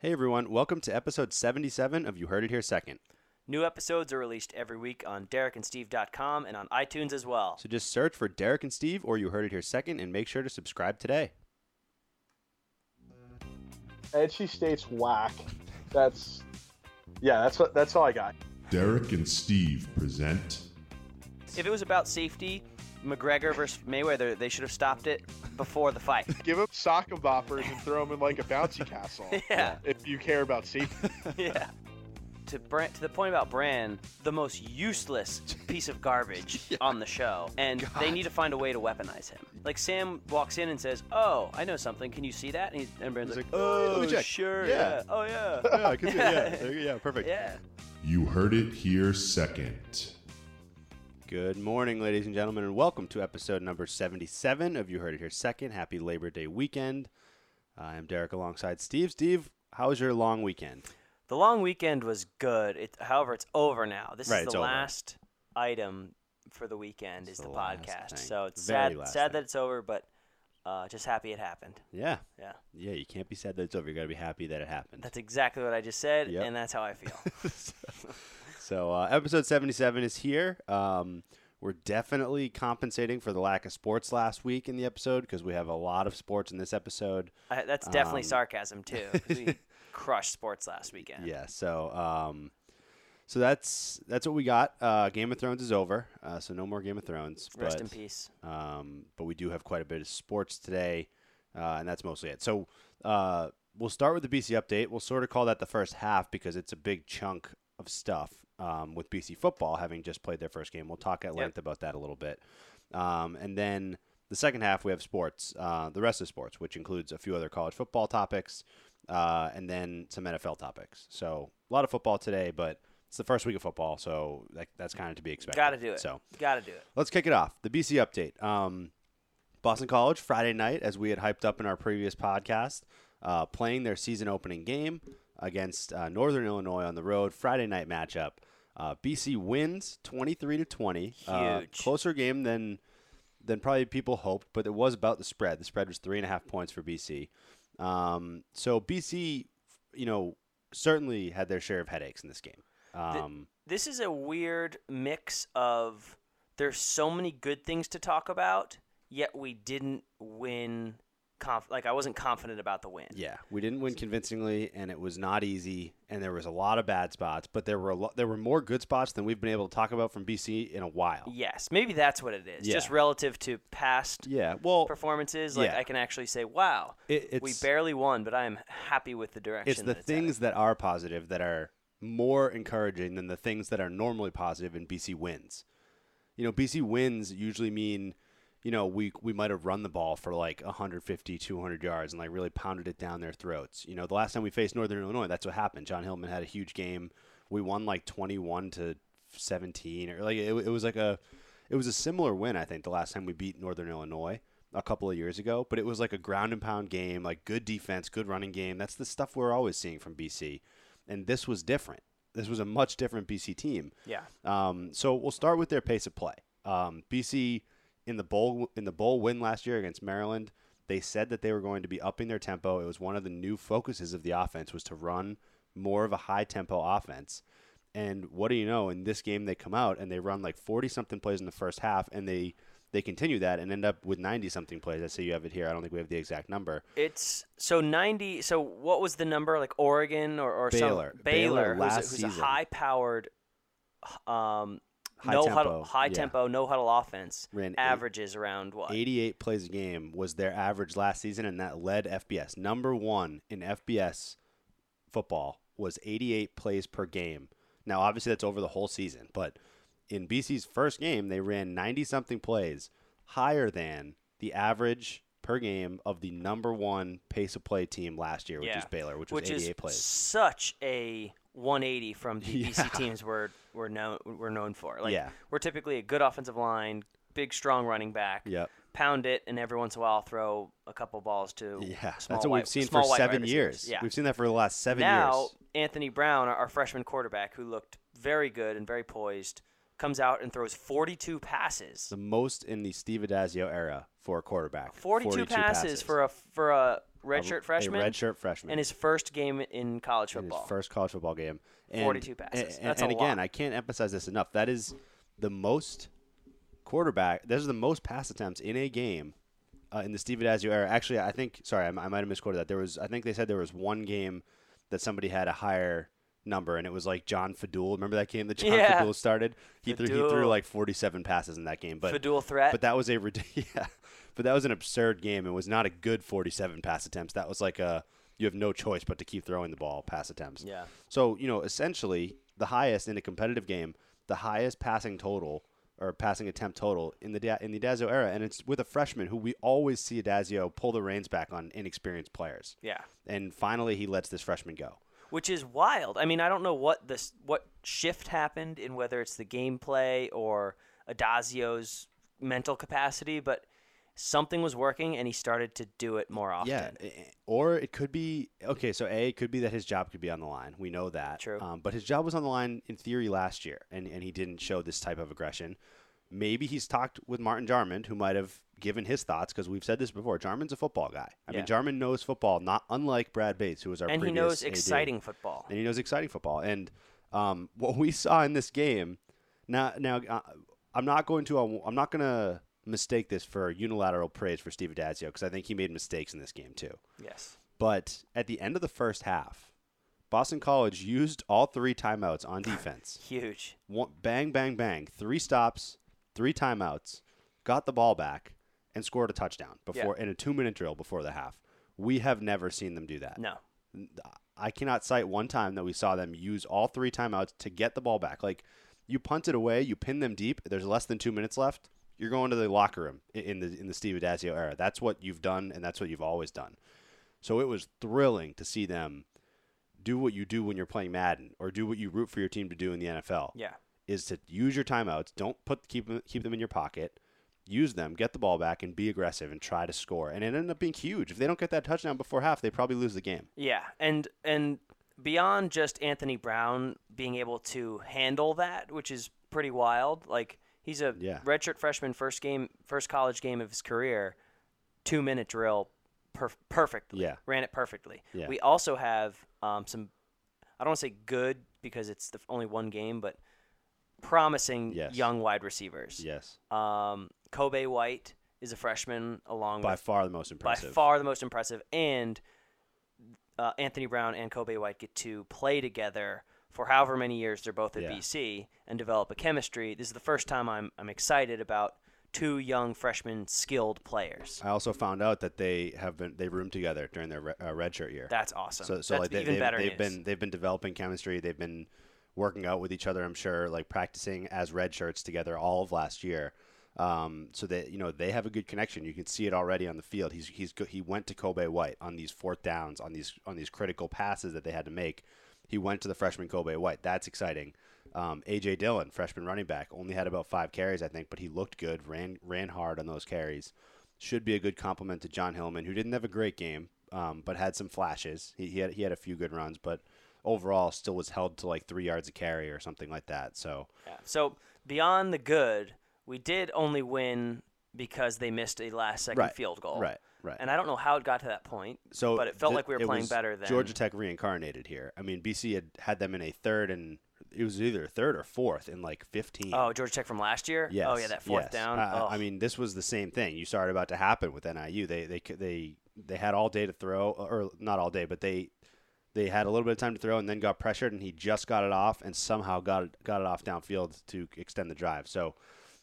Hey everyone, welcome to episode 77 of You Heard It Here Second. New episodes are released every week on DerekandSteve.com and on iTunes as well. So just search for Derek and Steve or You Heard It Here Second and make sure to subscribe today. And she State's whack. That's yeah. That's what. That's all I got. Derek and Steve present If it was about safety, McGregor versus Mayweather, they should have stopped it before the fight. Give him sock and boppers and throw him in like a bouncy castle. yeah, If you care about safety. yeah. To Brand, to the point about Bran, the most useless piece of garbage on the show, and they need to find a way to weaponize him. Like Sam walks in and says, "Oh, I know something. Can you see that?" And, he's, and Bran's He's like, like, "Uh, let me "Oh, check." sure, Yeah. yeah. Oh, yeah, Yeah, I can see. Yeah, there you go. yeah, perfect. yeah." You Heard It Here Second. Good morning, ladies and gentlemen, and welcome to episode number 77 of You Heard It Here Second. Happy Labor Day weekend. I'm Derek alongside Steve. Steve, how was your long weekend? The long weekend was good. It, however, it's over now. This Right, is the over. last item for the weekend. It's is the, the podcast. thing. So it's Very sad. Sad thing. that it's over, but uh, just happy it happened. Yeah, Yeah, yeah, you can't be sad that it's over. You got to be happy that it happened. that's exactly what I just said, Yep. and that's how I feel. So uh, episode 77 is here. Um, we're definitely compensating for the lack of sports last week in the episode because we have a lot of sports in this episode. I, that's definitely Um, sarcasm too. we crushed sports last weekend. Yeah. So um, so that's that's what we got. Uh, Game of Thrones is over, uh, so no more Game of Thrones. Rest but, in peace. Um, but we do have quite a bit of sports today, uh, and that's mostly it. So uh, we'll start with the BC update. We'll sort of call that the first half because it's a big chunk of stuff um, with BC football having just played their first game. We'll talk at Yep. length about that a little bit. Um, and then the second half, we have sports, uh, the rest of sports, which includes a few other college football topics, uh, and then some NFL topics. So a lot of football today, but it's the first week of football, so that, that's kind of to be expected. Got to do it. So Got to do it. let's kick it off. The BC update. Um, Boston College Friday night, as we had hyped up in our previous podcast, uh, playing their season opening game against uh, Northern Illinois on the road. Friday night matchup. Uh, BC wins twenty three to twenty. Uh, Huge. closer game than than probably people hoped, but it was about the spread. The spread was three and a half points for BC. Um, so BC, you know, certainly had their share of headaches in this game. Um, This is a weird mix of there's so many good things to talk about, yet we didn't win. Conf- like I wasn't confident about the win. Yeah, we didn't win convincingly, and it was not easy, and there was a lot of bad spots, but there were a lo- there were more good spots than we've been able to talk about from BC in a while. Yes, maybe that's what it is. Just relative to past Yeah, well, performances, like yeah. I can actually say, "Wow, it, it's we barely won, but I am happy with the direction." it's the that things headed. that are positive that are more encouraging than the things that are normally positive in BC wins. You know, BC wins usually mean, you know, we we might have run the ball for like 150, 200 yards and like really pounded it down their throats. You know, the last time we faced Northern Illinois, that's what happened. Jon Hilliman had a huge game. We won like 21 to 17 or like it, it was like a it was a similar win I think the last time we beat Northern Illinois a couple of years ago, but it was like a ground and pound game, like good defense, good running game. That's the stuff we're always seeing from BC. And this was different. This was a much different BC team. yeah, Um, so we'll start with their pace of play. Um, BC in the bowl in the bowl win last year against Maryland, they said that they were going to be upping their tempo. It was one of the new focuses of the offense was to run more of a high tempo offense. And what do you know? In this game, they come out and they run like forty something plays in the first half, and they they continue that and end up with ninety something plays. I say you have it here. I don't think we have the exact number. it's so ninety. So what was the number? Like Oregon or, or Baylor. some Baylor Baylor, who's, a, who's a high-powered, um, High no tempo, huddle, high yeah. tempo, no huddle offense. Ran eight- averages around what? 88 plays a game was their average last season, and that led FBS. Number one in FBS football was 88 plays per game. Now, obviously, that's over the whole season, but in BC's first game, they ran 90 something plays, higher than the average per game of the number one pace of play team last year, which Yeah. is Baylor, which was 88 is plays. such a 180 from the Yeah. BC teams we're we're known we're known for. Like Yeah. we're typically a good offensive line, big strong running back. Yep. Pound it, and every once in a while throw a couple balls to Yeah, that's what white- we've seen for seven years. Yeah. We've seen that for the last seven now years. Anthony Brown, our, freshman quarterback, who looked very good and very poised, comes out and throws 42 passes. The most in the Steve Addazio era for a quarterback. 42, passes, for a for a redshirt freshman, a redshirt freshman, and his first game in college football. his first college football game. And, 42 passes. And, and a again. I can't emphasize this enough. That is the most quarterback. This is the most pass attempts in a game uh, in the Steve Addazio era. Actually, I think. Sorry, I, I might have misquoted that. There was. I think they said there was one game that somebody had a higher number, and it was like John Fadule. Remember that game that John Yeah. Fadule started? He threw. He threw like 47 passes in that game. But Fadule threat. but that was a yeah, but that was an absurd game. It was not a good 47 pass attempts. That was like a you have no choice but to keep throwing the ball pass attempts. Yeah. So you know, essentially, the highest in a competitive game, the highest passing total or passing attempt total in the in the Addazio era, and it's with a freshman who we always see Addazio pull the reins back on inexperienced players. yeah. And finally, he lets this freshman go. which is wild. I mean, I don't know what this what shift happened in whether it's the gameplay or Addazio's mental capacity, but something was working and he started to do it more often. Yeah, eh, or it could be okay. So a, it could be that his job could be on the line. We know that. True. Um, but his job was on the line in theory last year, and and he didn't show this type of aggression. Maybe he's talked with Martin Jarmond, who might have given his thoughts because we've said this before. Jarmond's a football guy. I mean, Jarmond knows football, not unlike Brad Bates, who was our and he knows AD. exciting football. and he knows exciting football. And um, what we saw in this game, now, now uh, I'm not going to, uh, I'm not going to mistake this for unilateral praise for Steve Addazio because I think he made mistakes in this game too. Yes. But at the end of the first half, Boston College used all three timeouts on defense. Huge. One, bang, bang, bang. Three stops, three timeouts, got the ball back, and scored a touchdown before in a two-minute drill before the half. We have never seen them do that. No. I cannot cite one time that we saw them use all three timeouts to get the ball back. Like you punt it away, you pin them deep. There's less than two minutes left. You're going to the locker room in the in the Steve Addazio era. That's what you've done, and that's what you've always done. So it was thrilling to see them do what you do when you're playing Madden, or do what you root for your team to do in the NFL. Yeah. Is to use your timeouts. Don't put keep keep them in your pocket. Use them, get the ball back, and be aggressive and try to score. And it ended up being huge. If they don't get that touchdown before half, they probably lose the game. Yeah, and and beyond just Anthony Brown being able to handle that, which is pretty wild. Like he's a Yeah. redshirt freshman, first game, first college game of his career, two minute drill, perf- perfectly. Yeah. ran it perfectly. Yeah. We also have um, some. I don't want to say good because it's the only one game, but promising Yes. young wide receivers. Yes. Um, Kobay White is a freshman, along with by with far the most impressive. by far the most impressive. And uh, Anthony Brown and Kobay White get to play together for however many years they're both at Yeah. BC and develop a chemistry. This is the first time I'm I'm excited about two young freshmen skilled players. I also found out that they have been they roomed together during their re- uh, redshirt year. That's awesome. so so That's like they, even they've, better they've news. been they've been developing chemistry. They've been working out with each other. I'm sure, like practicing as red shirts together all of last year. Um, so that you know they have a good connection. You can see it already on the field. He's he's go- he went to Kobay White on these fourth downs on these on these critical passes that they had to make. He went to the freshman Kobay White. That's exciting. Um, AJ Dillon, freshman running back, only had about five carries, I think, but he looked good. ran ran hard on those carries. Should be a good compliment to Jon Hilliman, who didn't have a great game, um, but had some flashes. He, he had he had a few good runs, but overall still was held to like three yards a carry or something like that. So Yeah. So beyond the good, we did only win because they missed a last second Right, field goal. right, right. And I don't know how it got to that point. So, but it felt th- like we were playing better than Georgia Tech reincarnated here. I mean, BC had had them in a third and it was either third or fourth in like 15. Oh, Georgia Tech from last year. Yes. Oh yeah, that fourth yes. down. Uh, oh. I mean, this was the same thing. You saw it about to happen with NIU. They they they they had all day to throw, or not all day, but they they had a little bit of time to throw, and then got pressured, and he just got it off, and somehow got it, got it off downfield to extend the drive. So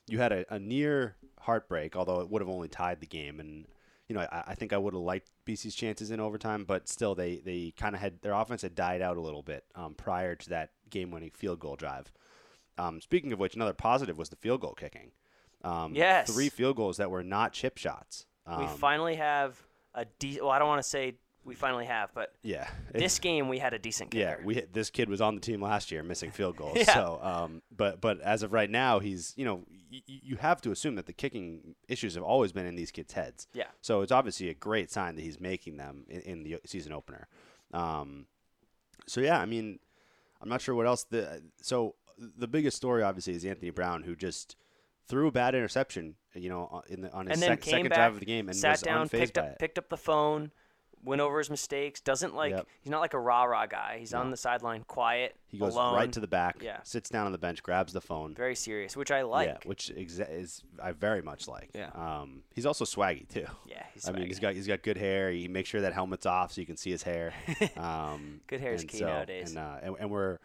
you had a, a near heartbreak, although it would have only tied the game, and you know I, I think I would have liked BC's chances in overtime, but still they they kind of had their offense had died out a little bit um, prior to that game-winning field goal drive. Um, speaking of which, another positive was the field goal kicking. Um, Yes. three field goals that were not chip shots. Um, we finally have a de- well, I don't want to say we finally have, but yeah, this game we had a decent kicker. yeah, we this kid was on the team last year, missing field goals. Yeah. So, um, but but as of right now, he's you know y- you have to assume that the kicking issues have always been in these kids' heads. Yeah. So it's obviously a great sign that he's making them in, in the season opener. Um, so yeah, I mean, I'm not sure what else. The so the biggest story obviously is Anthony Brown, who just threw a bad interception. You know, on- in the, on his sec- second back, drive of the game and sat was down, picked up picked up the phone, win over his mistakes. Doesn't like Yep. he's not like a rah rah guy. He's on the sideline, quiet, He goes alone, right to the back, Yeah. sits down on the bench, grabs the phone. very serious, which I like. Yeah, which exa- is I very much like. Yeah. Um, he's also swaggy too. Yeah, he's I mean, he's swaggy. got he's got good hair. He makes sure that helmet's off so you can see his hair. Um, Good hair is key so- nowadays. And, uh, and and we're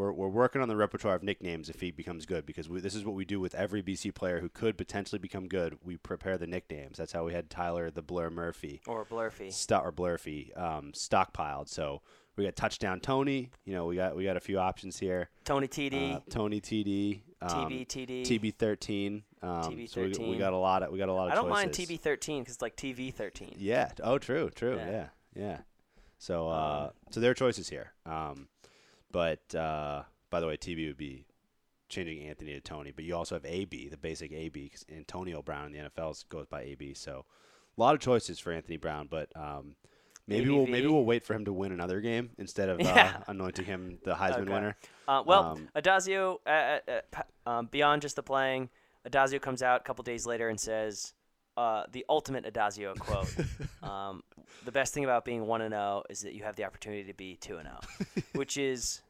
we're we're working on the repertoire of nicknames if he becomes good because we, this is what we do with every BC player who could potentially become good. We prepare the nicknames. That's how we had Tyler the Blur Murphy, or Blurfy. st- or Blurfy, um, stockpiled. So we got touchdown Tony. You know, we got we got a few options here. Tony TD, Uh, Tony TD. Um, TB TD. TB thirteen. Um, So we, we got a lot of we got a lot of I don't mind. TB thirteen because it's like TV thirteen. Yeah. Oh, true. True. Yeah. Yeah. Yeah. So, uh, Um, so there are choices here. Um, but uh, by the way, TB would be changing Anthony to Tony. But you also have AB, the basic AB, because Antonio Brown in the NFL goes by AB. So, a lot of choices for Anthony Brown. But um, maybe we'll maybe we'll wait for him to win another game instead of Yeah. uh, anointing him the Heisman Okay. winner. Uh, well, Um, Addazio, uh, uh, uh, um, beyond just the playing, Addazio comes out a couple days later and says uh, the ultimate Addazio quote: um, "The best thing about being one and zero is that you have the opportunity to be two and zero," which is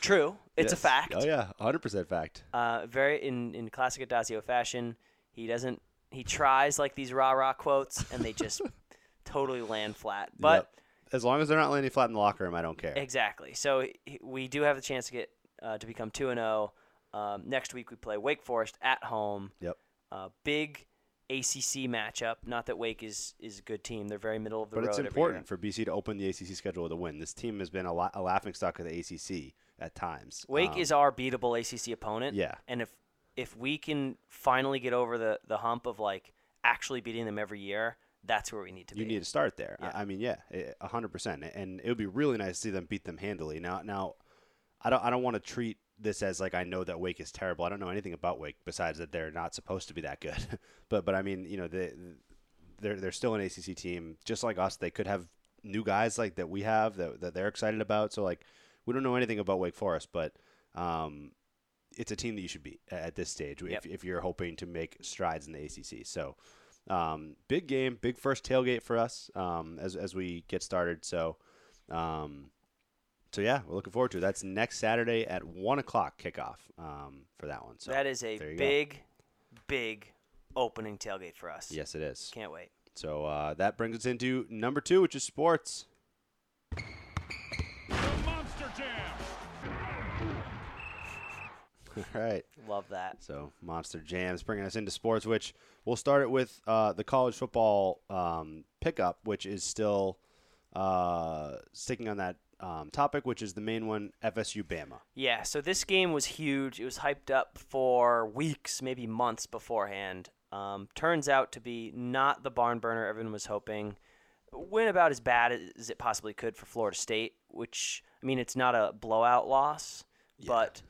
true. It's a fact. Oh yeah, hundred percent fact. Uh, very in in classic Addazio fashion, he doesn't. He tries like these rah rah quotes, and they just totally land flat. But Yep. as long as they're not landing flat in the locker room, I don't care. Exactly. So we do have the chance to get uh, to become two and zero. Um, next week we play Wake Forest at home. Yep. Uh, big ACC matchup. Not that Wake is is a good team. They're very middle of the But road. it's important for BC to open the ACC schedule with a win. This team has been a, la- a laughing stock of the ACC at times. Wake Um, is our beatable ACC opponent. yeah. And if if we can finally get over the the hump of like actually beating them every year, that's where we need to you be. You need to start there. I- Yeah. I mean, yeah, eh, hundred percent. And it would be really nice to see them beat them handily. Now, now, I don't, I don't want to treat this as like I know that Wake is terrible. I don't know anything about Wake besides that they're not supposed to be that good. but, but I mean, you know, they, they're they're still an ACC team, just like us. They could have new guys like that we have that that they're excited about. So like, we don't know anything about Wake Forest, but um, it's a team that you should beat at this stage Yep. if, if you're hoping to make strides in the ACC. So, um, big game, big first tailgate for us um, as as we get started. So, um, so yeah, we're looking forward to it. That's next Saturday at one o'clock kickoff um, for that one. So that is a there you go. big, big opening tailgate for us. Yes, it is. Can't wait. So uh, that brings us into number two, which is sports. Monster Jam. All right. Love that. So Monster Jams bringing us into sports, which we'll start it with uh, the college football um, pickup, which is still uh, sticking on that um, topic, which is the main one, FSU Bama. Yeah, so this game was huge. It was hyped up for weeks, maybe months beforehand. Um, turns out to be not the barn burner everyone was hoping. Went about as bad as it possibly could for Florida State, which, I mean, it's not a blowout loss, but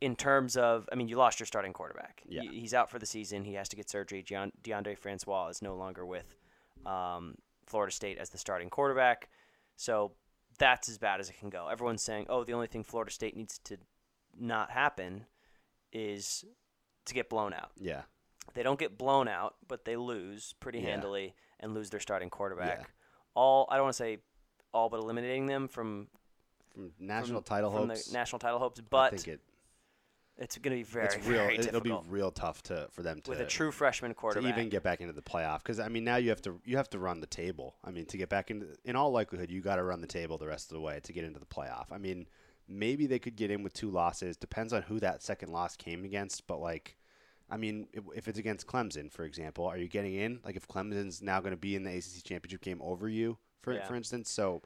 in terms of, I mean, you lost your starting quarterback. Yeah. He's out for the season. He has to get surgery. Gian- Deondre Francois is no longer with um, Florida State as the starting quarterback. So that's as bad as it can go. Everyone's saying, oh, the only thing Florida State needs to not happen is to get blown out. Yeah. They don't get blown out, but they lose pretty Yeah. handily and lose their starting quarterback. Yeah. All I don't want to say all but eliminating them from, From national from- title from hopes. the national title hopes, I but think it, it's going to be very it's real. very It'll be real tough to for them to with a true freshman to quarterback. even get back into the playoff because I mean now you have to you have to run the table. I mean to get back into in all likelihood you got to run the table the rest of the way to get into the playoff. I mean maybe they could get in with two losses. Depends on who that second loss came against, but like. I mean, if, if it's against Clemson, for example, are you getting in? Like, if Clemson's now going to be in the ACC championship game over you, for Yeah. for instance, so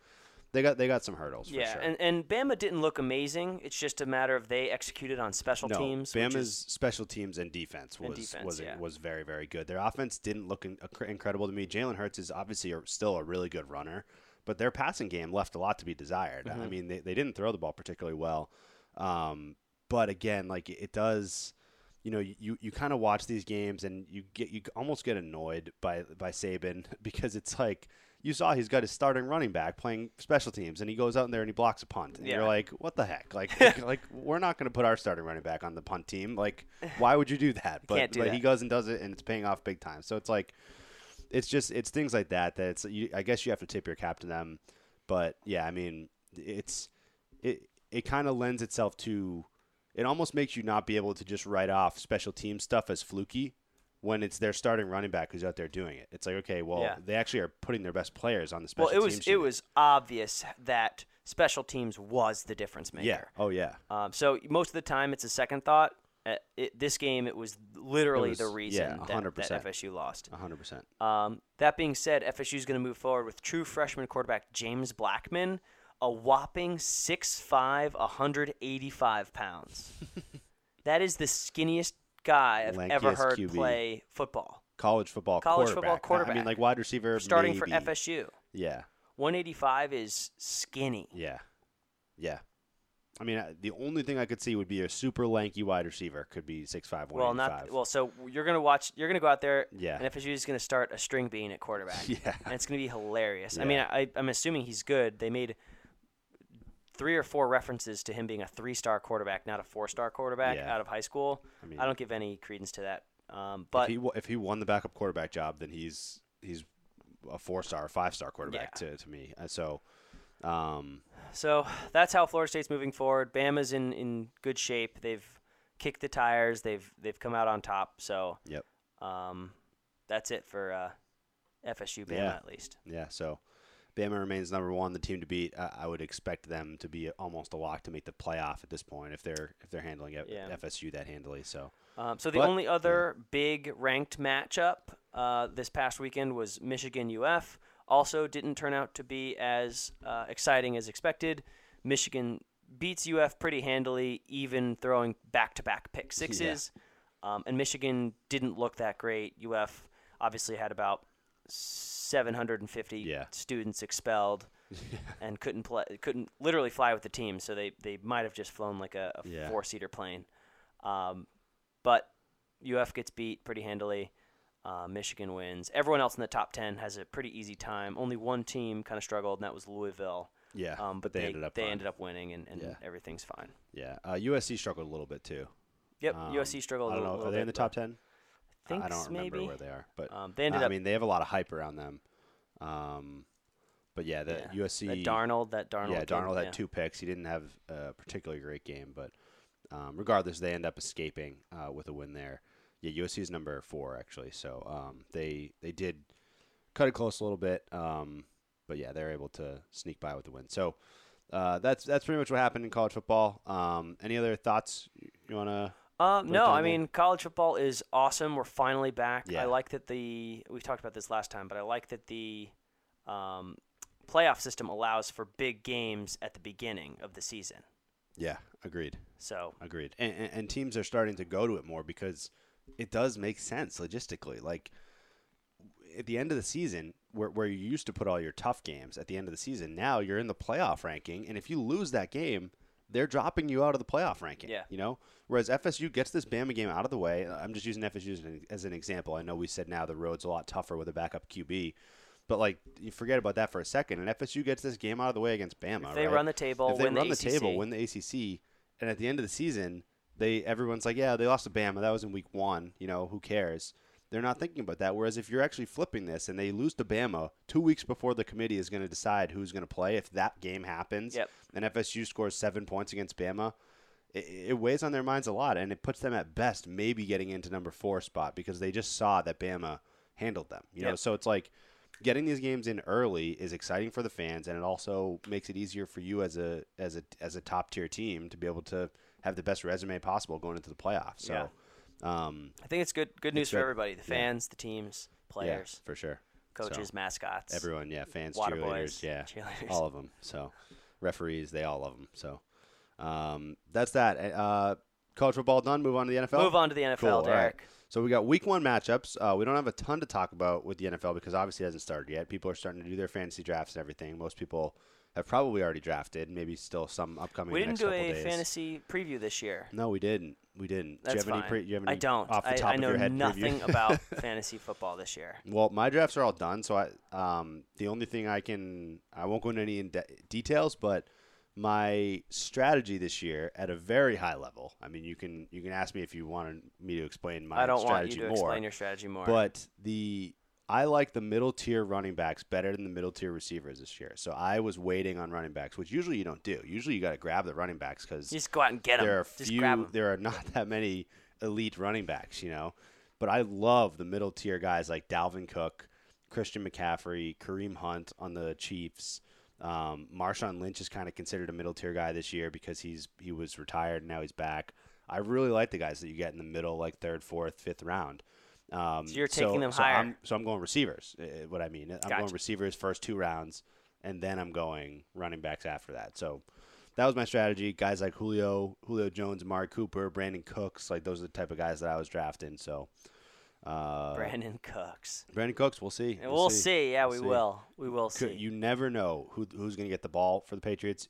they got they got some hurdles. For yeah, sure. and, and Bama didn't look amazing. It's just a matter of they executed on special no, teams. Bama's is- special teams and defense was And defense, was yeah. was very very good. Their offense didn't look in, incredible to me. Jalen Hurts is obviously a, still a really good runner, but their passing game left a lot to be desired. I Mm-hmm. mean, they, they didn't throw the ball particularly well, um, but again, like it does. You know, you, you kind of watch these games and you get you almost get annoyed by by Saban because it's like you saw he's got his starting running back playing special teams and he goes out in there and he blocks a punt and you're like what the heck? Like like, like, we're not going to put our starting running back on the punt team. Like why would you do that? But, do but he goes and does it and it's paying off big time. So it's like it's just it's things like that that it's you, I guess you have to tip your cap to them, but yeah, I mean it's it it kind of lends itself to it almost makes you not be able to just write off special team stuff as fluky when it's their starting running back who's out there doing it. It's like okay, well Yeah. they actually are putting their best players on the special teams. Well, it was it was obvious that special teams was the difference maker. yeah oh yeah Um, so most of the time, it's a second thought. Uh, it, this game, it was literally was- the reason yeah, that, 100%. that FSU lost. hundred percent. Um, that being said, FSU is going to move forward with true freshman quarterback James Blackman, a whopping 6'5", 185 pounds. that is the skinniest guy I've ever heard QB. play football. College football College quarterback. football quarterback. I mean like wide receiver Starting for. FSU. Yeah. 185 is skinny. Yeah. Yeah. I mean, uh, the only thing I could see would be a super lanky wide receiver could be 6'5", Well, not well. So you're gonna watch. You're gonna go out there. Yeah. And FSU is gonna start a string bean at quarterback. Yeah. And it's gonna be hilarious. I mean, I, I'm assuming he's good. They made three or four references to him being a three-star quarterback, not a four-star quarterback Yeah. out of high school. I mean, I don't give any credence to that. Um, if but he wa- if he won the backup quarterback job, then he's he's a four star, five star quarterback Yeah. to, to me. Uh, so, um, so that's how Florida State's moving forward. Bama's in, in good shape. They've kicked the tires. They've they've come out on top. So yep, um, that's it for uh, FSU Bama Yeah. at least. yeah. So, Bama remains number one, the team to beat. I, I would expect them to be almost a lock to make the playoff at this point if they're if they're handling it, Yeah. FSU that handily. So, Um, so the But- only other big ranked matchup uh, this past weekend was Michigan UF. Also, didn't turn out to be as uh, exciting as expected. Michigan beats UF pretty handily, even throwing back-to-back pick sixes. Um, and Michigan didn't look that great. UF obviously had about 750 Yeah. students expelled. and couldn't play, couldn't literally fly with the team, so they, they might have just flown like a, a Yeah. four seater plane. Um, but UF gets beat pretty handily. Uh, Michigan wins. Everyone else in the top ten has a pretty easy time. Only one team kind of struggled, and that was Louisville. yeah, Um, but they, ended up they ended up winning, and, and Yeah. everything's fine. Yeah, uh, USC struggled a little bit too. Yep, Um, USC struggled. I don't know. little Are they in the top ten? I Thinks don't remember maybe. where they are, but Um, they ended uh, I mean, they have a lot of hype around them. Um, but yeah, the yeah, USC. that Darnold. That Darnold. yeah, game, Darnold had yeah. two picks. He didn't have a particularly great game, but um, regardless, they end up escaping uh, with a win there. Yeah, USC is number four actually, so um, they they did cut it close a little bit, um, but yeah, they're able to sneak by with the win. So uh, that's that's pretty much what happened in college football. Um, any other thoughts you want to? Um, no, I mean college football is awesome. We're finally back. Yeah. I like that the we talked about this last time, but I like that the um, playoff system allows for big games at the beginning of the season. Yeah, agreed. So Agreed. And, and, and teams are starting to go to it more because it does make sense logistically. Like at the end of the season, where, where you used to put all your tough games at the end of the season, now you're in the playoff ranking. And if you lose that game, they're dropping you out of the playoff ranking. Yeah. You know? Whereas FSU gets this Bama game out of the way. I'm just using FSU as an, as an example. I know we said now the road's a lot tougher with a backup QB. But like, you forget about that for a second, and FSU gets this game out of the way against Bama. if they right? run the table, if they win run the, the, ACC, table, win the ACC, and at the end of the season, they everyone's like, yeah, they lost to Bama. That was in week one. You know, who cares? They're not thinking about that. Whereas if you're actually flipping this and they lose to Bama two weeks before the committee is going to decide who's going to play, if that game happens, Yep. and FSU scores seven points against Bama, it, it weighs on their minds a lot, and it puts them at best maybe getting into number four spot because they just saw that Bama handled them. You know, so it's like getting these games in early is exciting for the fans, and it also makes it easier for you as a as a as a top tier team to be able to have the best resume possible going into the playoffs. So, um, I think it's good good news for good. everybody: the Yeah. fans, the teams, players, yeah, for sure. coaches, So, mascots, everyone, yeah, fans, cheerleaders, boys, yeah, cheerleaders. all of them. So, referees, they all love them. So, um, that's that. Uh, college football done. Move on to the NFL. Move on to the NFL, Cool, all right. Derek. So we got week one matchups. Uh, we don't have a ton to talk about with the NFL because obviously it hasn't started yet. People are starting to do their fantasy drafts and everything. Most people have probably already drafted. Maybe still some upcoming. We didn't do a days. fantasy preview this year. No, we didn't. We didn't. That's do you have fine. any? Pre- do you have any I don't. Off the top I know of your head, nothing about fantasy football this year. Well, my drafts are all done, so I um the only thing I can I won't go into any in de- details, but my strategy this year at a very high level. I mean, you can you can ask me if you wanted me to explain my I don't want you to more. explain your strategy more. But the I like the middle tier running backs better than the middle tier receivers this year. So I was waiting on running backs, which usually you don't do. Usually you got to grab the running backs because just go out and get them. there are just grab there are not that many elite running backs, you know. But I love the middle tier guys like Dalvin Cook, Christian McCaffrey, Kareem Hunt on the Chiefs. Um, Marshawn Lynch is kind of considered a middle tier guy this year because he's he was retired and now he's back. I really like the guys that you get in the middle, like third, fourth, fifth round. Um, So you're taking them so higher. I'm, so I'm going receivers. uh, What I mean, I'm going receivers first two rounds, and then I'm going running backs after that. So that was my strategy. Guys like Julio, Julio Jones, Amari Cooper, Brandin Cooks, like those are the type of guys that I was drafting. So uh, Brandin Cooks. Brandin Cooks, we'll see. And we'll, see. Yeah, we see. will. We will see. You never know who who's going to get the ball for the Patriots.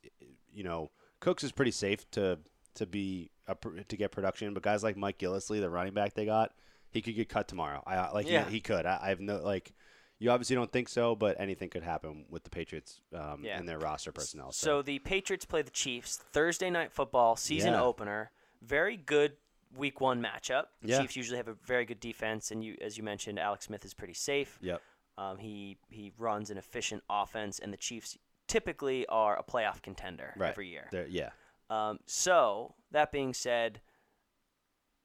You know, Cooks is pretty safe to to be a, to get production, but guys like Mike Gillislee, the running back they got, he could get cut tomorrow. I like Yeah. he, he could. I, I have no like. You obviously don't think so, but anything could happen with the Patriots um, Yeah. and their roster personnel. So So, the Patriots play the Chiefs Thursday night football season Yeah. opener. Very good week one matchup. Yeah. Chiefs usually have a very good defense, and you, as you mentioned, Alex Smith is pretty safe. yep, Um, he he runs an efficient offense, and the Chiefs typically are a playoff contender right every year. They're- yeah, Um, so that being said,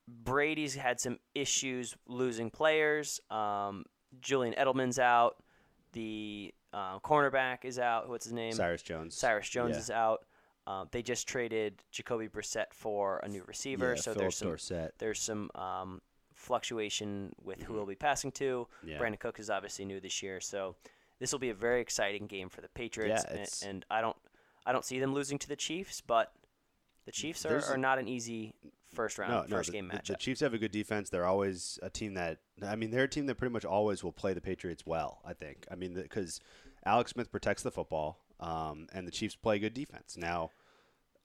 Brady's had some issues losing players. Um, Julian Edelman's out. The uh, cornerback is out. What's his name? Cyrus Jones. Cyrus Jones Yeah. is out. Um, they just traded Jacoby Brissett for a new receiver, Yeah, so Phillip there's some Dorsett. there's some um, fluctuation with who he'll be passing to. Yeah. Brandin Cook is obviously new this year, so this will be a very exciting game for the Patriots. Yeah, and, and I don't I don't see them losing to the Chiefs, but the Chiefs are, are not an easy first round no, no, first the, game the- matchup. the Chiefs have a good defense. They're always a team that I mean, they're a team that pretty much always will play the Patriots well. I think. I mean, because Alex Smith protects the football, um, and the Chiefs play good defense. Now,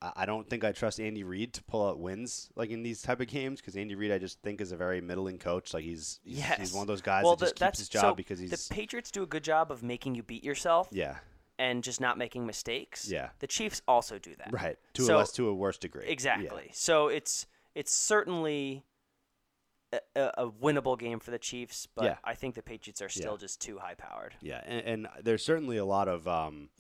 I, I don't think I trust Andy Reid to pull out wins like in these type of games because Andy Reid I just think is a very middling coach. Like he's he's, yes, he's one of those guys well, that just keeps that's, his job so because he's the Patriots do a good job of making you beat yourself yeah and just not making mistakes. Yeah. the Chiefs also do that. right to So- a less to a worse degree Exactly. So it's it's certainly a, a winnable game for the Chiefs, but Yeah. I think the Patriots are still Yeah. just too high powered. Yeah, and, and there's certainly a lot of um,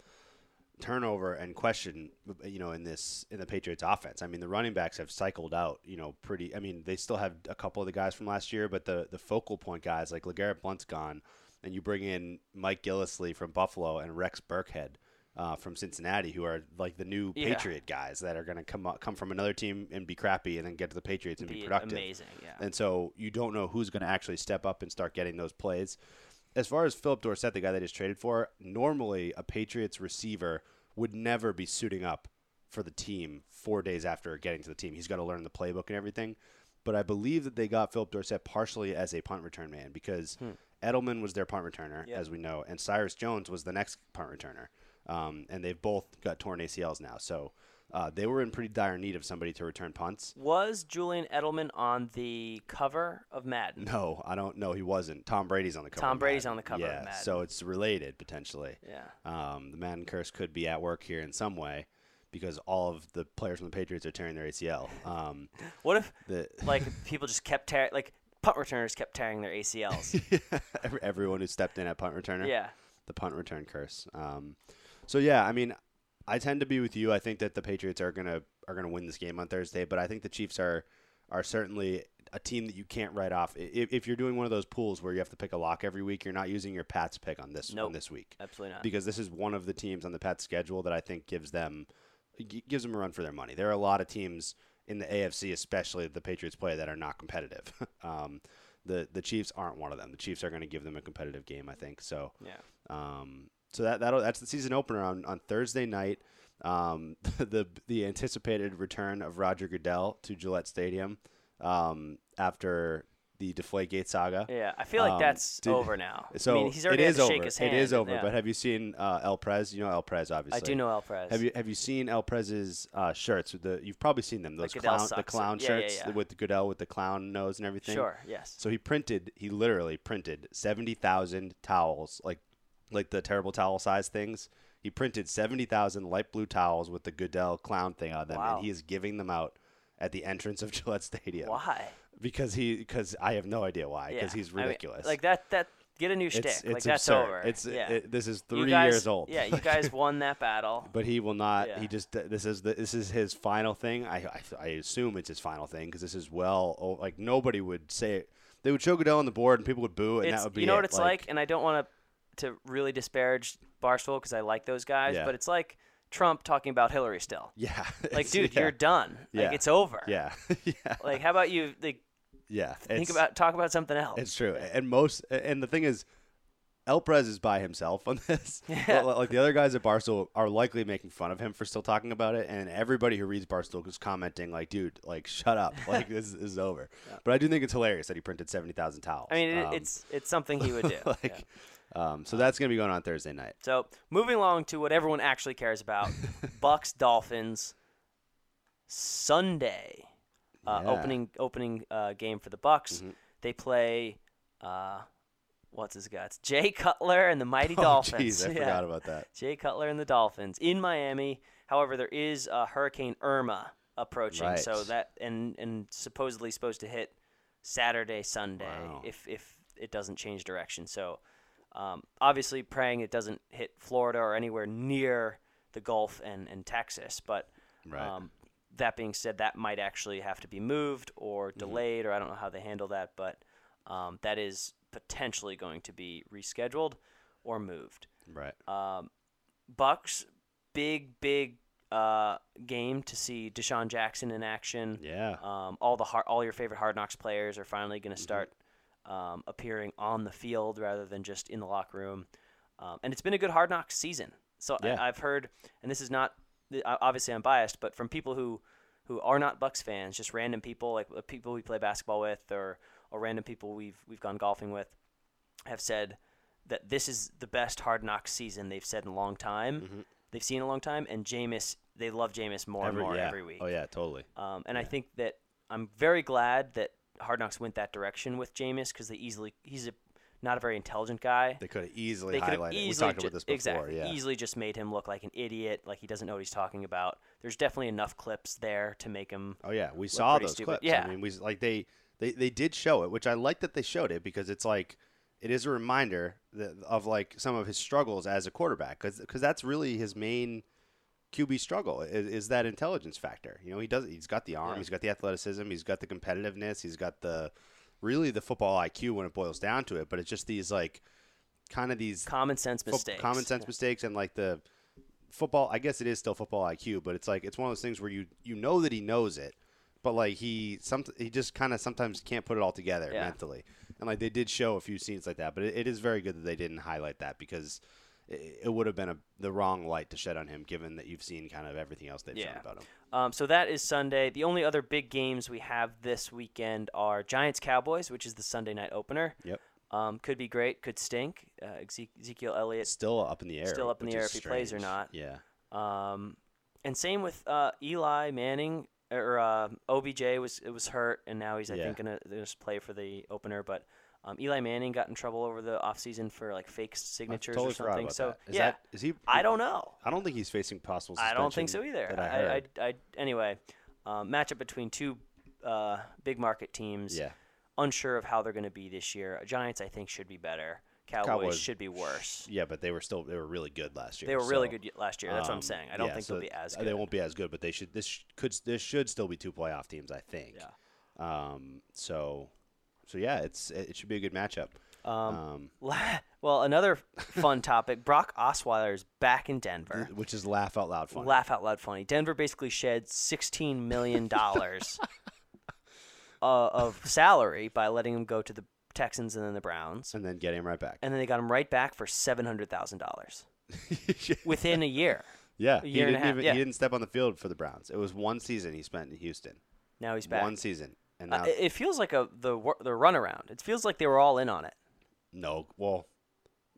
turnover and question, you know, in this in the Patriots offense. I mean, the running backs have cycled out, you know, pretty. I mean, they still have a couple of the guys from last year, but the the focal point guys like LeGarrette Blount's gone, and you bring in Mike Gillislee from Buffalo and Rex Burkhead. Uh, from Cincinnati, who are like the new Yeah. Patriot guys that are going to come up, come from another team and be crappy, and then get to the Patriots and be, Be productive. amazing, yeah. And so you don't know who's going to actually step up and start getting those plays. As far as Phillip Dorsett, the guy they just traded for, normally a Patriots receiver would never be suiting up for the team four days after getting to the team. He's got to learn the playbook and everything. But I believe that they got Phillip Dorsett partially as a punt return man because Edelman was their punt returner, Yep. as we know, and Cyrus Jones was the next punt returner. Um, and they've both got torn ACLs now. So uh, they were in pretty dire need of somebody to return punts. Was Julian Edelman on the cover of Madden? No, I don't know. He wasn't. Tom Brady's on the cover. Tom Brady's on the cover of yeah, Madden. so it's related potentially. Yeah. Um, the Madden curse could be at work here in some way because all of the players from the Patriots are tearing their ACL. Um, What if the like people just kept tearing like punt returners kept tearing their ACLs? every- everyone who stepped in at punt returner. yeah. the punt return curse. Um, so yeah, I mean, I tend to be with you. I think that the Patriots are gonna are gonna win this game on Thursday, but I think the Chiefs are are certainly a team that you can't write off. If, if you're doing one of those pools where you have to pick a lock every week, you're not using your Pats pick on this on Nope. this week Absolutely not. because this is one of the teams on the Pats schedule that I think gives them gives them a run for their money. There are a lot of teams in the AFC, especially the Patriots play, that are not competitive. um, the the Chiefs aren't one of them. The Chiefs are going to give them a competitive game, I think. So yeah. um, so that that'll, that's the season opener on, on Thursday night. Um, the the anticipated return of Roger Goodell to Gillette Stadium um, after the Deflategate saga. Yeah, I feel like Um, that's did- over now. So I mean, he's already it to over. shake his hand. It is over. yeah. But have you seen uh, El Prez? You know El Prez, obviously. I do know El Prez. Have you have you seen El Prez's uh, shirts? With the you've probably seen them. Those clown the clown Yeah, yeah, shirts yeah. with the Goodell with the clown nose and everything. Sure. Yes. So he printed. He literally printed seventy thousand towels, like like the terrible towel size things. He printed seventy thousand light blue towels with the Goodell clown thing on them, Wow. and he is giving them out at the entrance of Gillette Stadium. Why? Because he because I have no idea why. Because Yeah. he's I mean, ridiculous. like that. That Get a new It's, shtick. it's like that's absurd. over. It's yeah. it, this is three guys- years old. Yeah, you guys won that battle. but he will not. Yeah. He just this is the, this is his final thing. I I, I assume it's his final thing because this is well oh, like nobody would say it. They would show Goodell on the board and people would boo and It's- that would be you know it. what it's like, and I don't want to to really disparage Barstool because I like those guys, Yeah. but it's like Trump talking about Hillary still. Yeah. Like, dude, yeah. you're done. Yeah. Like, it's over. Yeah. yeah. Like, how about you? Like, Yeah. think It's- about talk about something else. It's true, and most and the thing is, El Prez is by himself on this. Yeah. Like the other guys at Barstool are likely making fun of him for still talking about it, and everybody who reads Barstool is commenting like, "Dude, like, shut up! Like, this, this is over." But I do think it's hilarious that he printed seventy thousand towels. I mean, it, Um, it's it's something he would do. like, yeah. Um, so that's gonna be going on Thursday night. So moving along to what everyone actually cares about: Bucks Dolphins Sunday uh, Yeah. opening opening uh, game for the Bucks. Mhm. They play. Uh, what's his guts? Jay Cutler and the Mighty Oh, Dolphins. jeez, I Yeah. forgot about that. Jay Cutler and the Dolphins in Miami. However, there is Hurricane Irma approaching, so that and and supposedly supposed to hit Saturday, Sunday Wow. if if it doesn't change direction. So um, obviously praying it doesn't hit Florida or anywhere near the Gulf and and Texas. But Right. um, that being said, that might actually have to be moved or Mm-hmm. delayed, or I don't know how they handle that, but um, that is potentially going to be rescheduled or moved. Right. Um, Bucks, big big uh, game to see DeSean Jackson in action. Yeah. Um, all the all your favorite Hard Knocks players are finally going Mm-hmm. to start um, appearing on the field rather than just in the locker room. Um, and it's been a good Hard Knocks season. So Yeah. I, I've heard, and this is not obviously I'm biased, but from people who who are not Bucks fans, just random people like uh, people we play basketball with, or or random people we've we've gone golfing with, have said that this is the best Hard Knocks season they've said in a long time. They've seen in a long time, and Jameis, they love Jameis more every, and more yeah. every week. Oh yeah, totally. Um, and I think that I'm very glad that Hard Knocks went that direction with Jameis because they easily he's a not a very intelligent guy. They could have easily They highlighted. easily we talked ju- about this before. exactly Yeah. easily just made him look like an idiot, like he doesn't know what he's talking about. There's definitely enough clips there to make him. Oh yeah, we saw those stupid. clips. Yeah. I mean, we like they, they they did show it, which I like that they showed it because it's like it is a reminder that, of like some of his struggles as a quarterback because because that's really his main QB struggle is, is that intelligence factor. You know, he does he's got the arm, Yeah. he's got the athleticism, he's got the competitiveness, he's got the really the football IQ when it boils down to it. But it's just these like kind of these Common sense fo- mistakes. common sense mistakes, and like the football. I guess it is still football IQ, but it's like it's one of those things where you you know that he knows it, but like he some he just kind of sometimes can't put it all together Yeah. mentally. And like they did show a few scenes like that, but it, it is very good that they didn't highlight that because it, would have been a, the wrong light to shed on him, given that you've seen kind of everything else they've shown about him. Um, so that is Sunday. The only other big games we have this weekend are Giants Cowboys, which is the Sunday night opener. Yep. Um, could be great, could stink. Uh, Ezekiel Elliott still up in the air. Still up in the air if he plays or not. Yeah. Um, and same with uh, Eli Manning or uh, OBJ was it was hurt, and now he's I Yeah. think gonna, gonna just play for the opener. But um, Eli Manning got in trouble over the offseason for like fake signatures totally or something. so that. Is yeah, that- is he? I don't know. I don't think he's facing possible. I don't think so either. I I. I, anyway, um, matchup between two uh, big market teams. yeah. Unsure of how they're going to be this year. Giants, I think, should be better. Cowboys, Cowboys- should be worse. Yeah, but they were still they were really good last year. They were really good last year. That's what I'm um, saying. I don't yeah, think so they'll be as good. They won't be as good, but they should. This could this should still be two playoff teams, I think. Yeah. Um. So, so yeah, it's it, it should be a good matchup. Um, Um. La- well, another fun topic: Brock Osweiler is back in Denver. which is laugh out loud fun. Laugh out loud funny. Denver basically shed sixteen million dollars uh, of salary by letting him go to the Texans and then the Browns, and then get him right back. and then they got him right back for seven hundred thousand dollars within a year. yeah, a he year and a didn't half, even yeah. he didn't step on the field for the Browns. It was one season he spent in Houston. Now he's back. One season, and Uh, it feels like a the the runaround. It feels like they were all in on it. no. Well,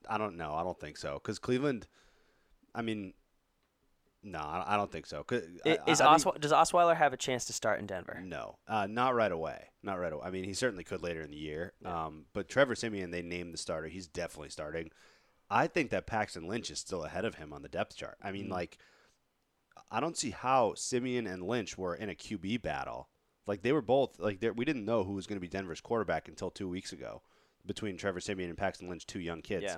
I don't know. I don't think so. Because Cleveland, I mean, no, I I don't think so. I- I- Is I think- Oswe- does Osweiler have a chance to start in Denver? No, uh, not right away. Not right away. I mean, he certainly could later in the year. Um, but Trevor Siemian, they named the starter. He's definitely starting. I think that Paxton Lynch is still ahead of him on the depth chart. I mean, like, I don't see how Siemian and Lynch were in a QB battle. Like they were both like we didn't know who was going to be Denver's quarterback until two weeks ago. between Trevor Siemian and Paxton Lynch, two young kids. Yeah.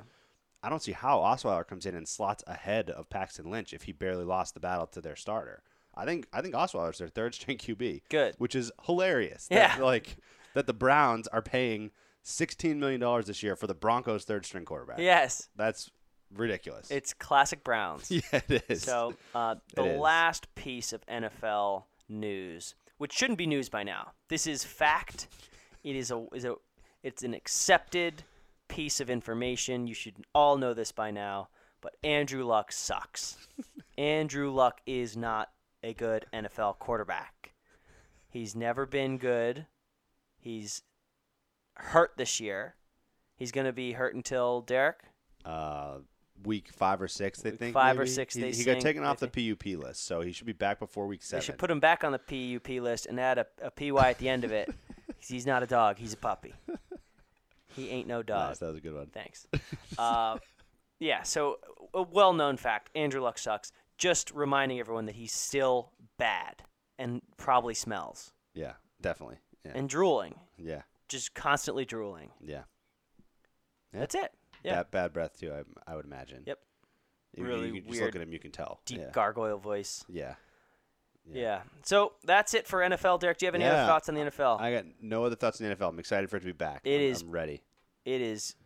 I don't see how Osweiler comes in and slots ahead of Paxton Lynch if he barely lost the battle to their starter. I think I think Osweiler's their third string QB. Good. Which is hilarious. Yeah. That, like that the Browns are paying sixteen million dollars this year for the Broncos third string quarterback. Yes. That's ridiculous. It's classic Browns. yeah, it is. So uh, the last piece of NFL news, which shouldn't be news by now. This is fact. It is a is a it's an accepted piece of information. You should all know this by now. But Andrew Luck sucks. Andrew Luck is not a good NFL quarterback. He's never been good. He's hurt this year. He's going to be hurt until Derek. uh, week five or six, they Week think. five or six, He, they he got taken off the PUP list, so he should be back before week They seven. should put him back on the PUP list and add a, a PY at the end of it. he's not a dog. He's a puppy. He ain't no dog. Nice, that was a good one. Thanks. Uh, yeah, so a well known fact Andrew Luck sucks. Just reminding everyone that he's still bad and probably smells Yeah, definitely. Yeah, and drooling, yeah, just constantly drooling. yeah. Yeah. That's it. Yeah. Bad, bad breath too. I, I would imagine. Yep. You, Really you, can- just look at him, you can tell. Deep yeah. gargoyle voice. yeah. Yeah. So that's it for NFL. Derek, do you have any other thoughts on the NFL? I got no other thoughts on the NFL. I'm excited for it to be back. It I'm, is- I'm ready. it is.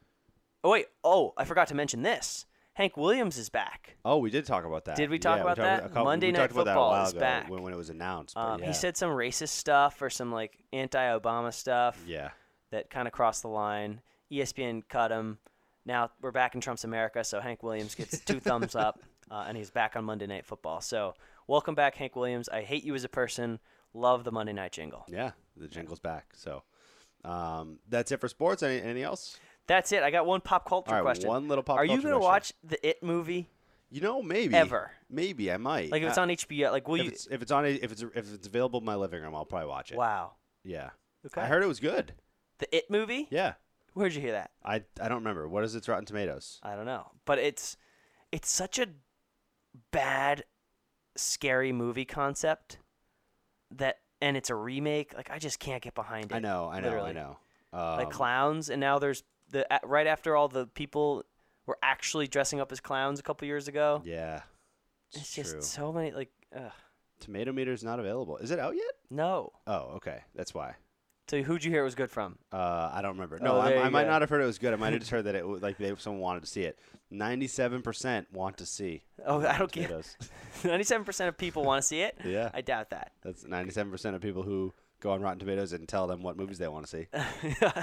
Oh wait. Oh, I forgot to mention this. Hank Williams is back. Oh, we did talk about that. Did we talk Yeah, about talked that? a couple- Monday Night talked about that a Football is back. when, when it was announced. Um, yeah. He said some racist stuff or some like anti-Obama stuff Yeah. that kind of crossed the line. ESPN cut him. Now we're back in Trump's America, so Hank Williams gets two thumbs up, uh, and he's back on Monday Night Football. So welcome back, Hank Williams. I hate you as a person. Love the Monday Night Jingle. Yeah. The jingle's back. So um, that's it for sports. Any, anything else? That's it. I got one pop culture All right, question. one little pop Are you gonna watch the It movie? You know, maybe Ever. Maybe I might. Like if it's Uh, on HBO? Like will if you? it's if it's on if it's if it's available in my living room, I'll probably watch it. Wow. Yeah. Okay. I heard it was good. the It movie. Yeah. Where'd you hear that? I I don't remember. What is its Rotten Tomatoes? I don't know, but it's it's such a bad, scary movie concept that, and it's a remake. Like I just can't get behind it. I know. I know. literally. I know. Um, Like clowns, and now there's the right after all the people were actually dressing up as clowns a couple years ago. Yeah. It's, it's just true. so many like ugh, Tomato meter's not available. Is it out yet? no. Oh, okay. That's why. So who'd you hear it was good from? Uh, I don't remember. Oh, No, there I, I you might go. not have heard it was good. I might have just heard that it w- like they, someone wanted to see it. Ninety-seven percent want to see. Oh, I don't. Tomatoes. Ninety-seven percent of people want to see it. Yeah. I doubt that. That's ninety-seven percent of people who go on Rotten Tomatoes and tell them what movies they want to see.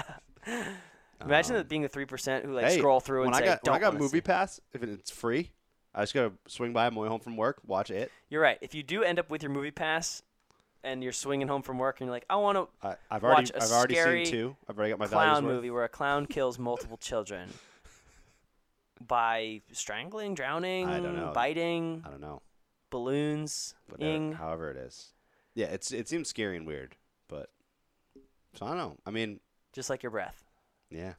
Imagine Um, that being the three percent who like hey, scroll through and when say, I got "Don't when I got wanna Movie see." Pass, if it's free, I just gotta swing by on my way home from work, watch it. You're right. If you do end up with your MoviePass, and you're swinging home from work, and you're like, "I want to I've already Watch a I've already scary seen two. I've already got my clown movie where a clown kills multiple children by strangling, drowning, I don't know. biting, I don't know, balloons, whatever, however it is. Yeah, it's it seems scary and weird, but so I don't know. I mean, just like your breath. yeah,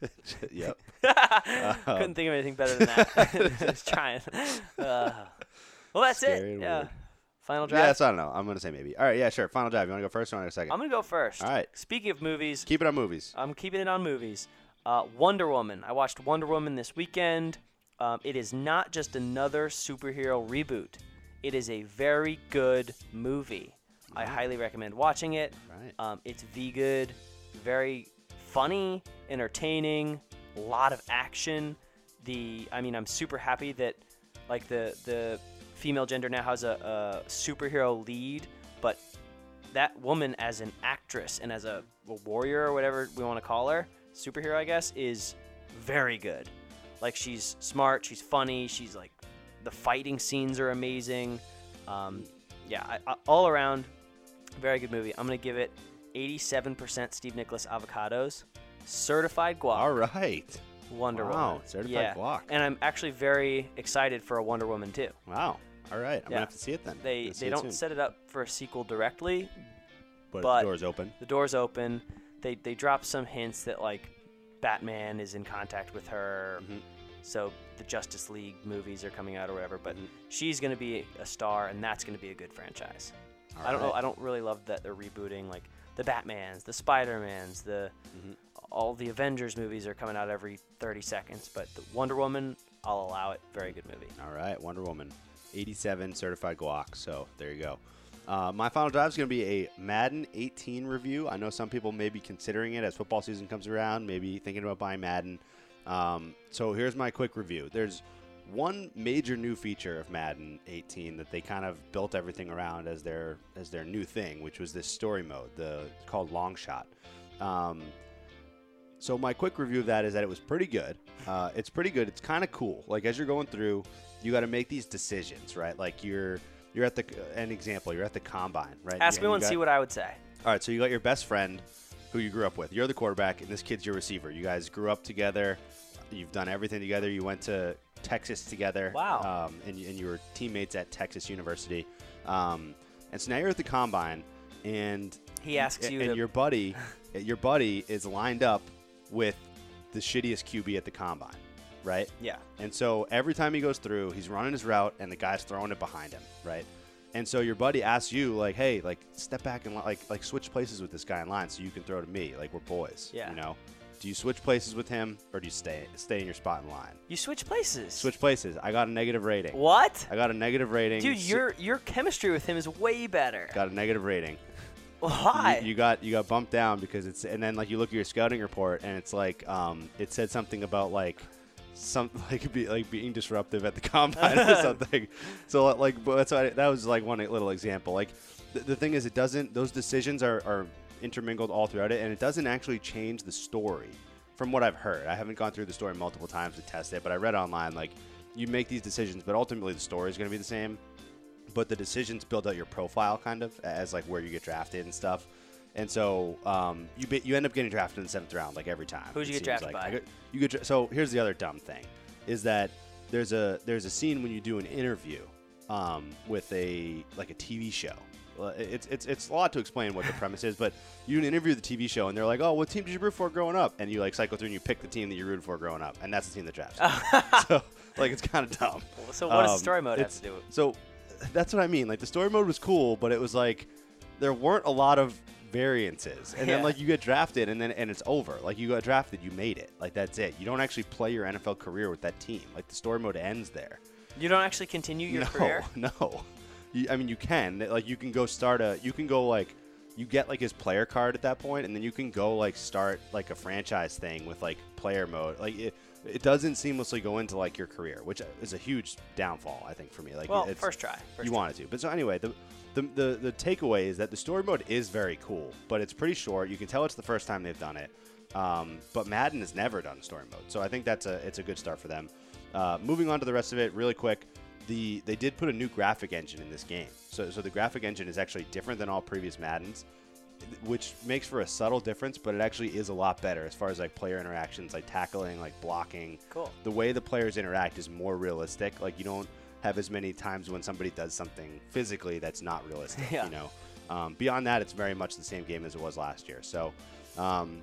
yep. Couldn't think of anything better than that. Just trying. Uh, well, that's Scary it. Yeah. weird. Final Yeah, draft. so I don't know. I'm gonna say maybe. All right, yeah, sure. Final drive. You want to go first or want to go second? I'm gonna go first. All right. Speaking of movies, Keep it on movies. I'm keeping it on movies. Uh, Wonder Woman. I watched Wonder Woman this weekend. Um, it is not just another superhero reboot. It is a very good movie. I highly recommend watching it. Right. Um, it's V good, very funny, entertaining, a lot of action. The I mean, I'm super happy that like the the female gender now has a, a superhero lead, but that woman as an actress and as a, a warrior or whatever we want to call her, superhero I guess, is very good. Like she's smart, she's funny, she's like the fighting scenes are amazing. Um, yeah, I, I, all around, very good movie. I'm gonna give it 87% Steve Nicholas avocados, certified guac. All right. Wonder Wow, Woman. certified yeah. guac. And I'm actually very excited for a Wonder Woman too. Wow. All right. I'm Yeah. gonna have to see it then. They they don't soon. set it up for a sequel directly. but, but- the door's open. The door's open. They they drop some hints that like Batman is in contact with her. Mhm. So the Justice League movies are coming out or whatever, but Mhm. she's to be a star and that's to be a good franchise. All I don't know. I don't really love that they're rebooting like the Batmans, the Spider-Mans, the Mhm. all the Avengers movies are coming out every 30 seconds, but the Wonder Woman, I'll allow it. Very good movie. All right, Wonder Woman, 87 certified Glock. So there you go. Uh, my final drive is going to be a Madden 18 review. I know some people may be considering it as football season comes around, maybe thinking about buying Madden. Um, so here's my quick review. There's one major new feature of Madden 18 that they kind of built everything around as their as their new thing, which was this story mode, the called Longshot. Um, so my quick review of that is that it was pretty good. Uh, it's pretty good. It's kind of cool. Like as you're going through, you got to make these decisions, right? Like you're you're at the an example. You're at the combine, right? Ask And me you one, got- see what I would say. all right, so you got your best friend who you grew up with. You're the quarterback, and this kid's your receiver. You guys grew up together. You've done everything together. You went to Texas together. Wow. Um, and, you- and you were teammates at Texas University. Um, and so now you're at the combine, and He asks you and to- your buddy, your buddy is lined up with the shittiest QB at the combine, right? Yeah. And so every time he goes through, he's running his route, and the guy's throwing it behind him, right? And so your buddy asks you, like, "Hey, like, step back and like, like, switch places with this guy in line, so you can throw to me. Like, we're boys. Yeah. You know? Do you switch places with him, or do you stay stay in your spot in line? You switch places. Switch places. I got a negative rating. What? I got a negative rating. Dude, your your chemistry with him is way better. got a negative rating. Why? You, you got you got bumped down because it's and then like you look at your scouting report and it's like um it said something about like some like be, like being disruptive at the combine or something. So like but that's why that was like one little example. Like the, the thing is it doesn't those decisions are are intermingled all throughout it and it doesn't actually change the story from what I've heard. I haven't gone through the story multiple times to test it, but I read online like you make these decisions, but ultimately the story is going to be the same but the decisions build out your profile kind of as like where you get drafted and stuff. And so um, you be, you end up getting drafted in the seventh round like every time. Who'd you get drafted like. by? You get dra- so here's the other dumb thing, is that there's a there's a scene when you do an interview um, with a like a TV show. It's, it's it's a lot to explain what the premise is, but you do an interview with the TV show, and they're like, "Oh, what team did you root for growing up?" And you like cycle through and you pick the team that you rooted for growing up, and that's the team that drafts. so like it's kind of dumb. So what does Um, the story mode have to do with? So that's what I mean. Like the story mode was cool, but it was like there weren't a lot of variances. And then like you get drafted and then and it's over. Like you got drafted, you made it. Like that's it. You don't actually play your NFL career with that team. Like the story mode ends there. You don't actually continue your no, career. no. You, I mean, you can. Like you can go start a. You can go like. You get like his player card at that point, and then you can go like start like a franchise thing with like player mode. Like it, it doesn't seamlessly go into like your career, which is a huge downfall, I think, for me. Like Well, first try. First you try. wanted to. But so anyway, the, the the the takeaway is that the story mode is very cool, but it's pretty short. You can tell it's the first time they've done it. Um, but Madden has never done story mode, so I think that's a it's a good start for them. Uh, moving on to the rest of it, really quick. The they did put a new graphic engine in this game, so so the graphic engine is actually different than all previous Maddens, which makes for a subtle difference, but it actually is a lot better as far as like player interactions, like tackling, like blocking. Cool. The way the players interact is more realistic. Like you don't have as many times when somebody does something physically that's not realistic. Yeah. You know. Um, beyond that, it's very much the same game as it was last year. So, um,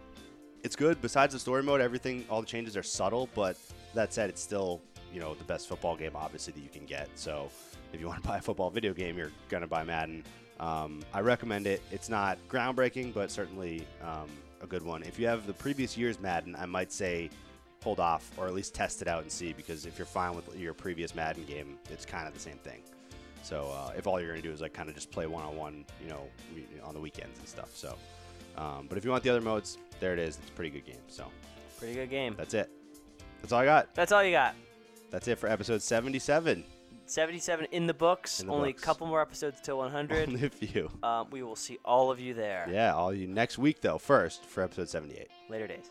it's good. Besides the story mode, everything, all the changes are subtle. But that said, it's still you know the best football game obviously that you can get. So, if you want to buy a football video game, you're gonna buy Madden. Um, I recommend it. It's not groundbreaking, but certainly um, a good one. If you have the previous year's Madden, I might say hold off or at least test it out and see because if you're fine with your previous Madden game, it's kind of the same thing. So uh, if all you're gonna do is like kind of just play one on one, you know, on the weekends and stuff. So, um, but if you want the other modes, there it is. It's a pretty good game. So Pretty good game. that's it. That's all I got. That's all you got. That's it for episode 77. 77 in the books. In the Only books. a couple more episodes till 100. Only a few. um, we will see all of you there. Yeah, all you next week though. First for episode 78. Later days.